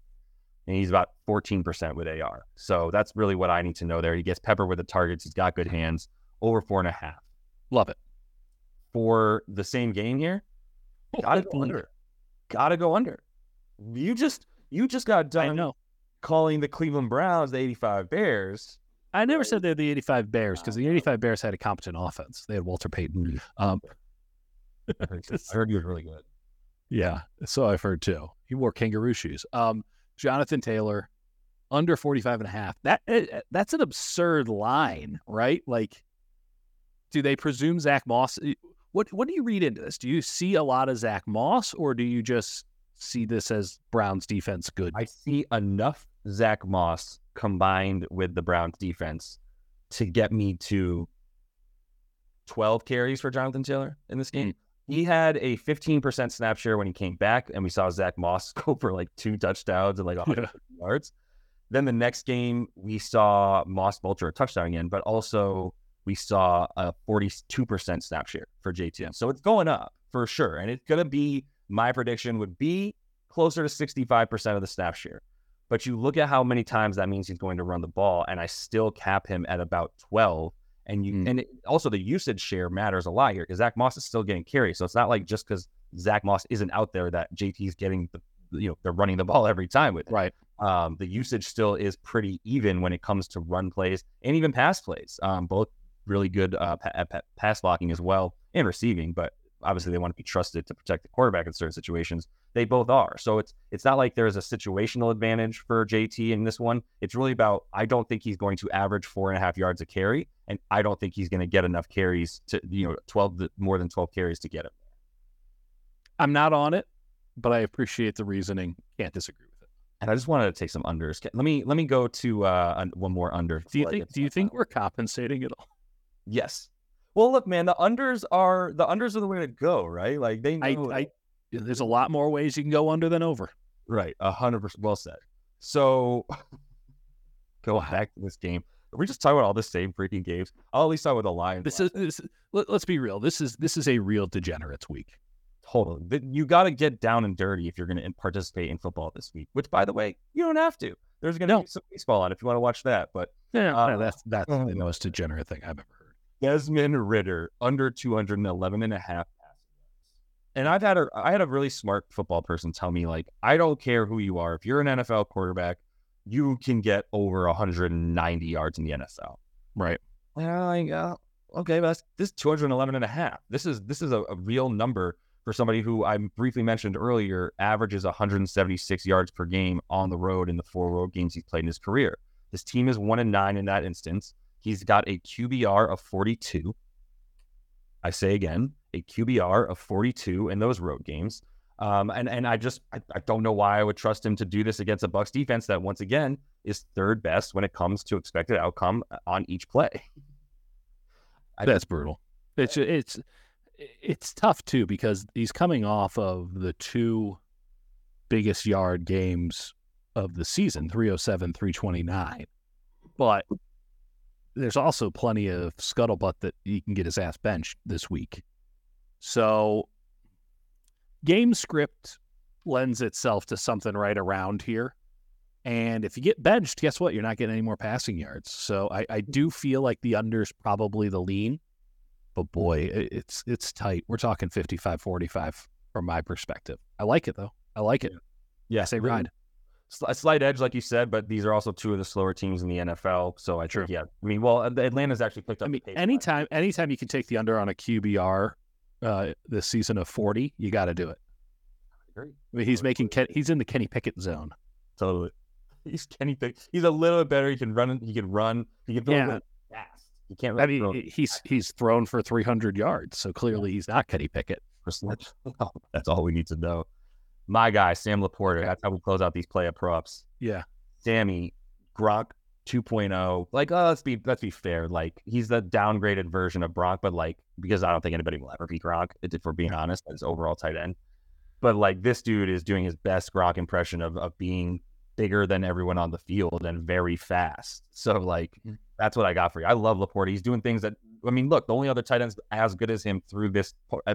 and he's about 14% with AR. So that's really what I need to know there. He gets pepper with the targets. He's got good hands. Over four and a half Love it. for the same game here. Gotta go under. Gotta go under. You just you just got I done know. calling the Cleveland Browns the 85 Bears. I never said they're the 85 Bears because the 85 Bears had a competent offense. They had Walter Payton. Um, I heard he was really good. yeah, so I've heard too. He wore kangaroo shoes. Um, Jonathan Taylor, under 45 and a half. That eh, eh, that's an absurd line, right? Like, do they presume Zach Moss? eh, What what do you read into this? Do you see a lot of Zach Moss, or do you just see this as Browns defense good? I see enough Zach Moss combined with the Browns defense to get me to 12 carries for Jonathan Taylor in this game. He had a 15% snap share when he came back, and we saw Zach Moss go for like two touchdowns and like 100 yards. Then the next game, we saw Moss vulture a touchdown again, but also we saw a 42% snap share for JT. So it's going up for sure. And it's going to be, my prediction would be closer to 65% of the snap share. But you look at how many times that means he's going to run the ball, and I still cap him at about 12. And you Mm. and it, also the usage share matters a lot here because Zach Moss is still getting carries. So it's not like just because Zach Moss isn't out there that JT's getting the you know they're running the ball every time with it. right. Um, the usage still is pretty even when it comes to run plays and even pass plays. Um, both really good uh, pa- pa- pass blocking as well and receiving, but obviously they want to be trusted to protect the quarterback in certain situations. They both are. So it's it's not like there's a situational advantage for JT in this one. It's really about I don't think he's going to average four and a half yards a carry, and I don't think he's going to get enough carries to you know twelve more than twelve carries to get him. I'm not on it, but I appreciate the reasoning. Can't disagree with it. And I just wanted to take some unders. Let me let me go to uh, one more under. Do you think? Do you think we're compensating at all? Yes. Well, look, man, the unders are the unders are the way to go, right? Like they I, know, I, there's a lot more ways you can go under than over. right, a hundred percent. Well said. So, go back to this game. Are we just talking about all the same freaking games? I'll at least start with the Lions. This is, this, let, us be real. This is this is a real degenerates week. Totally. You got to get down and dirty if you're going to participate in football this week. Which, by the way, you don't have to. There's going to No. be some baseball on if you want to watch that. But Yeah, Uh, that's that's oh. the most degenerate thing I've ever. Desmond Ridder under 211 and a half. And I've had a I had a really smart football person tell me like I don't care who you are if you're an NFL quarterback you can get over 190 yards in the NFL. Right. And I'm like, uh, okay, but that's, this is 211 and a half. This is this is a, a real number for somebody who I briefly mentioned earlier averages 176 yards per game on the road in the four road games he's played in his career. His team is one and nine in that instance. He's got a QBR of 42. I say again, a QBR of 42 in those road games. Um, and and I just I, I don't know why I would trust him to do this against a Bucs defense that once again is third best when it comes to expected outcome on each play. I, That's brutal. It's it's it's tough too because he's coming off of the two biggest yard games of the season 307 329 but there's also plenty of scuttlebutt that he can get his ass benched this week. So game script lends itself to something right around here. And if you get benched guess what? You're not getting any more passing yards. So i, I do feel like the under's probably the lean but boy mm-hmm. it's it's tight. We're talking 55 45 from my perspective. I like it though. I like it. Yeah, say ride. A slight edge, like you said, but these are also two of the slower teams in the NFL. So I True. think, yeah, I mean, well, Atlanta's actually picked up. I mean, anytime, anytime you can take the under on a QBR uh, this season of forty, you got to do it. I mean, he's making Ken, he's in the Kenny Pickett zone. Totally, he's Kenny Pickett. He's a little bit better. He can run. He can run. He can throw yeah. fast. He can't. I mean, he's he's thrown for three hundred yards, so clearly he's not Kenny Pickett. That's all we need to know my guy, Sam LaPorta. That's how we close out these play props. Yeah. Sammy, Gronk 2.0. Like, oh, let's be let's be fair. Like, he's the downgraded version of Gronk, but like, because I don't think anybody will ever be Gronk, if we're being honest, as overall tight end. But like this dude is doing his best Gronk impression of of being bigger than everyone on the field and very fast. So like mm. that's what I got for you. I love LaPorta. He's doing things that I mean, look, the only other tight ends as good as him through this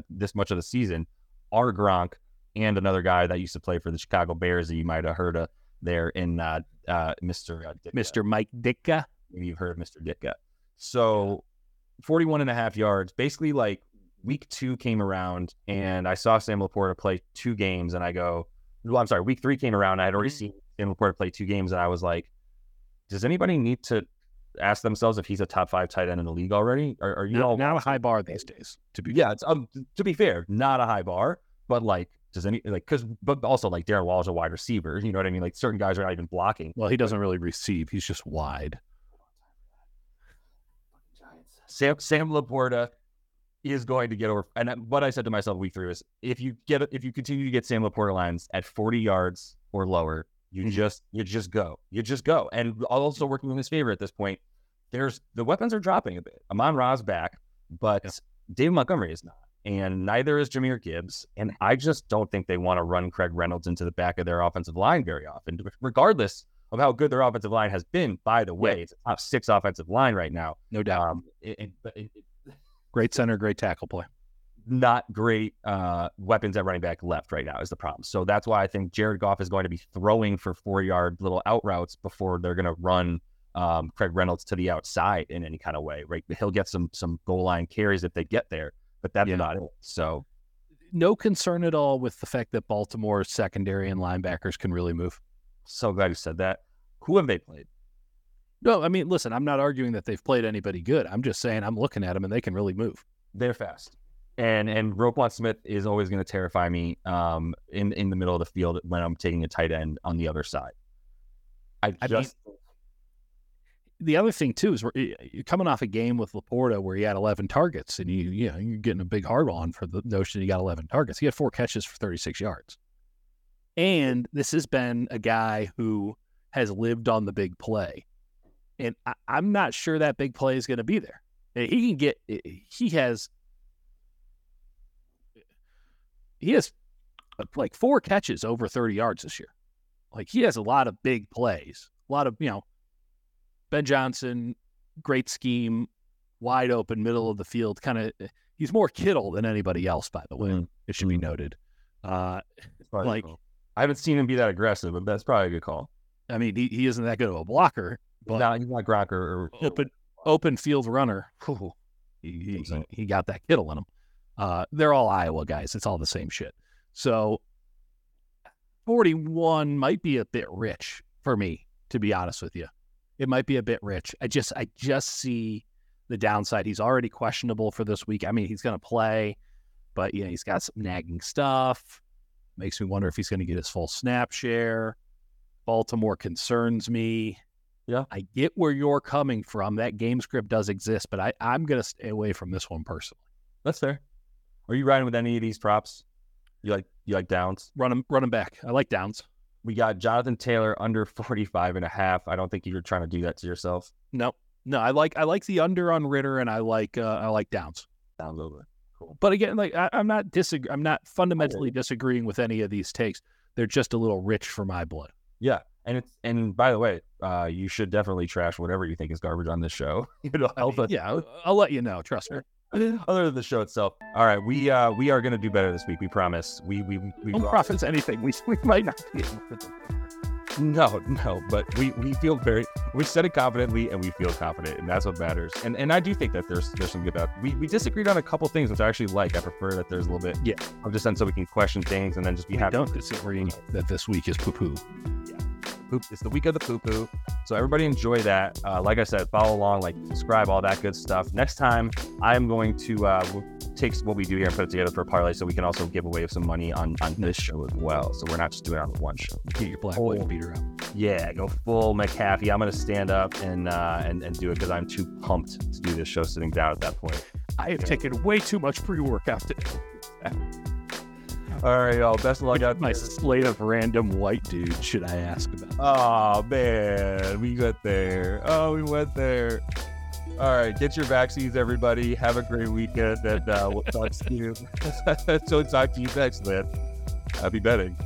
this much of the season are Gronk and another guy that used to play for the Chicago Bears that you might have heard of there in uh, uh, Mr. Uh, Mr. Mike Ditka. Maybe you've heard of Mr. Ditka. So 41 and a half yards. Basically, like week two came around and I saw Sam LaPorta play two games and I go, well, I'm sorry, week three came around. I had already mm-hmm. seen Sam LaPorta play two games and I was like, does anybody need to ask themselves if he's a top five tight end in the league already? Are, are you not, all not a high bar these days? To be yeah, um, to be fair, not a high bar, but like does any like because but also like Darren Waller is a wide receiver. You know what I mean? Like certain guys are not even blocking. Well, he doesn't really receive. He's just wide. Sam Sam LaPorta is going to get over. And what I said to myself week three was, if you get if you continue to get Sam LaPorta lines at 40 yards or lower, you mm-hmm. just you just go, you just go. And also working in his favor at this point, there's the weapons are dropping a bit. Amon Ra's back, but yeah. David Montgomery is not and neither is Jahmyr Gibbs. And I just don't think they want to run Craig Reynolds into the back of their offensive line very often, regardless of how good their offensive line has been. By the way, yeah. it's a top six offensive line right now, no doubt. Um, it, it, it, great center, great tackle play. Not great uh, weapons at running back left right now is the problem. So that's why I think Jared Goff is going to be throwing for four yard little out routes before they're going to run um, Craig Reynolds to the outside in any kind of way. Right, he'll get some some goal line carries if they get there but that's yeah. not it. So, no concern at all with the fact that Baltimore's secondary and linebackers can really move. So glad you said that. Who have they played? No, I mean, listen, I'm not arguing that they've played anybody good. I'm just saying I'm looking at them and they can really move. They're fast. And and Roquan Smith is always going to terrify me um, in in the middle of the field when I'm taking a tight end on the other side. I, I just mean, the other thing too is you're coming off a game with LaPorta where he had 11 targets, and you you know you're getting a big hard on for the notion he got 11 targets. He had four catches for 36 yards, and this has been a guy who has lived on the big play, and I, I'm not sure that big play is going to be there. Eh, he can get eh, he has he has like four catches over 30 yards this year. Like he has a lot of big plays, a lot of you know Ben Johnson, great scheme, wide open, middle of the field. Kind of, he's more Kittle than anybody else, by the way. Mm. It should be mm-hmm. noted. Uh, like, I haven't seen him be that aggressive, but that's probably a good call. I mean, he, he isn't that good of a blocker, but no, he's not Gronker or open open field runner. he, he, he, got that Kittle in him. Uh, they're all Iowa guys. It's all the same shit. So, forty one might be a bit rich for me, to be honest with you it might be a bit rich. I just I just see the downside. He's already questionable for this week. I mean, he's going to play, but you know, he's got some nagging stuff. Makes me wonder if he's going to get his full snap share. Baltimore concerns me. Yeah. I get where you're coming from. That game script does exist, but I, I'm going to stay away from this one personally. That's fair. Are you riding with any of these props? You like you like Downs? Run him, run him back. I like Downs. We got Jonathan Taylor under 45 and a half. I don't think you're trying to do that to yourself. No, no, I like I like the under on Ridder and I like uh, I like Downs. Downs over. Cool. But again, like I, am not disagree. I'm not fundamentally disagreeing with any of these takes. They're just a little rich for my blood. Yeah, and it's and by the way, uh, you should definitely trash whatever you think is garbage on this show. know, help us. Yeah, I'll, I'll let you know. Trust me. Other than the show itself. All right, we uh we are gonna do better this week. We promise. We we we Don't promise anything. We we might not be. Able to. No, no, but we we feel very we said it confidently and we feel confident, and that's what matters. And and I do think that there's there's some good about. We we disagreed on a couple things, which I actually like. I prefer that there's a little bit yeah of dissent so we can question things and then just be we happy. Don't disagree that this week is poo poo. Yeah, poop. It's the week of the poo poo. So everybody enjoy that. Uh, like I said, follow along, like subscribe, all that good stuff. Next time, I am going to uh, we'll take what we do here and put it together for a parlay, so we can also give away some money on on this show as well. So we're not just doing it on the one show. Get your black white beater out. Yeah, go full McAfee. I'm gonna stand up and uh, and and do it because I'm too pumped to do this show sitting down at that point. I have taken way too much pre-workout today. All right, y'all. Best of luck out My there. slate of random white dudes. Should I ask about? Oh man, we went there. Oh, we went there. All right, get your vaccines, everybody. Have a great weekend, and uh, we'll talk to you. so talk to you next, man. Happy betting.